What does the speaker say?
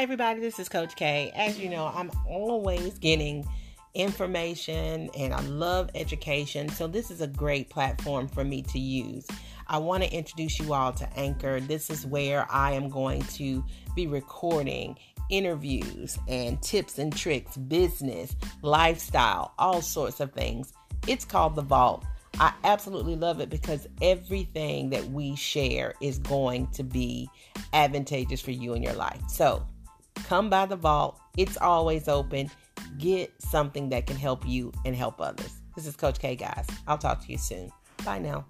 Hi, everybody. This is Coach K. As you know, I'm always getting information and I love education. So, this is a great platform for me to use. I want to introduce you all to Anchor. This is where I am going to be recording interviews and tips and tricks, business, lifestyle, all sorts of things. It's called The Vault. I absolutely love it because everything that we share is going to be advantageous for you in your life. So come by the vault. It's always open. Get something that can help you and help others. This is Coach K, guys. I'll talk to you soon. Bye now.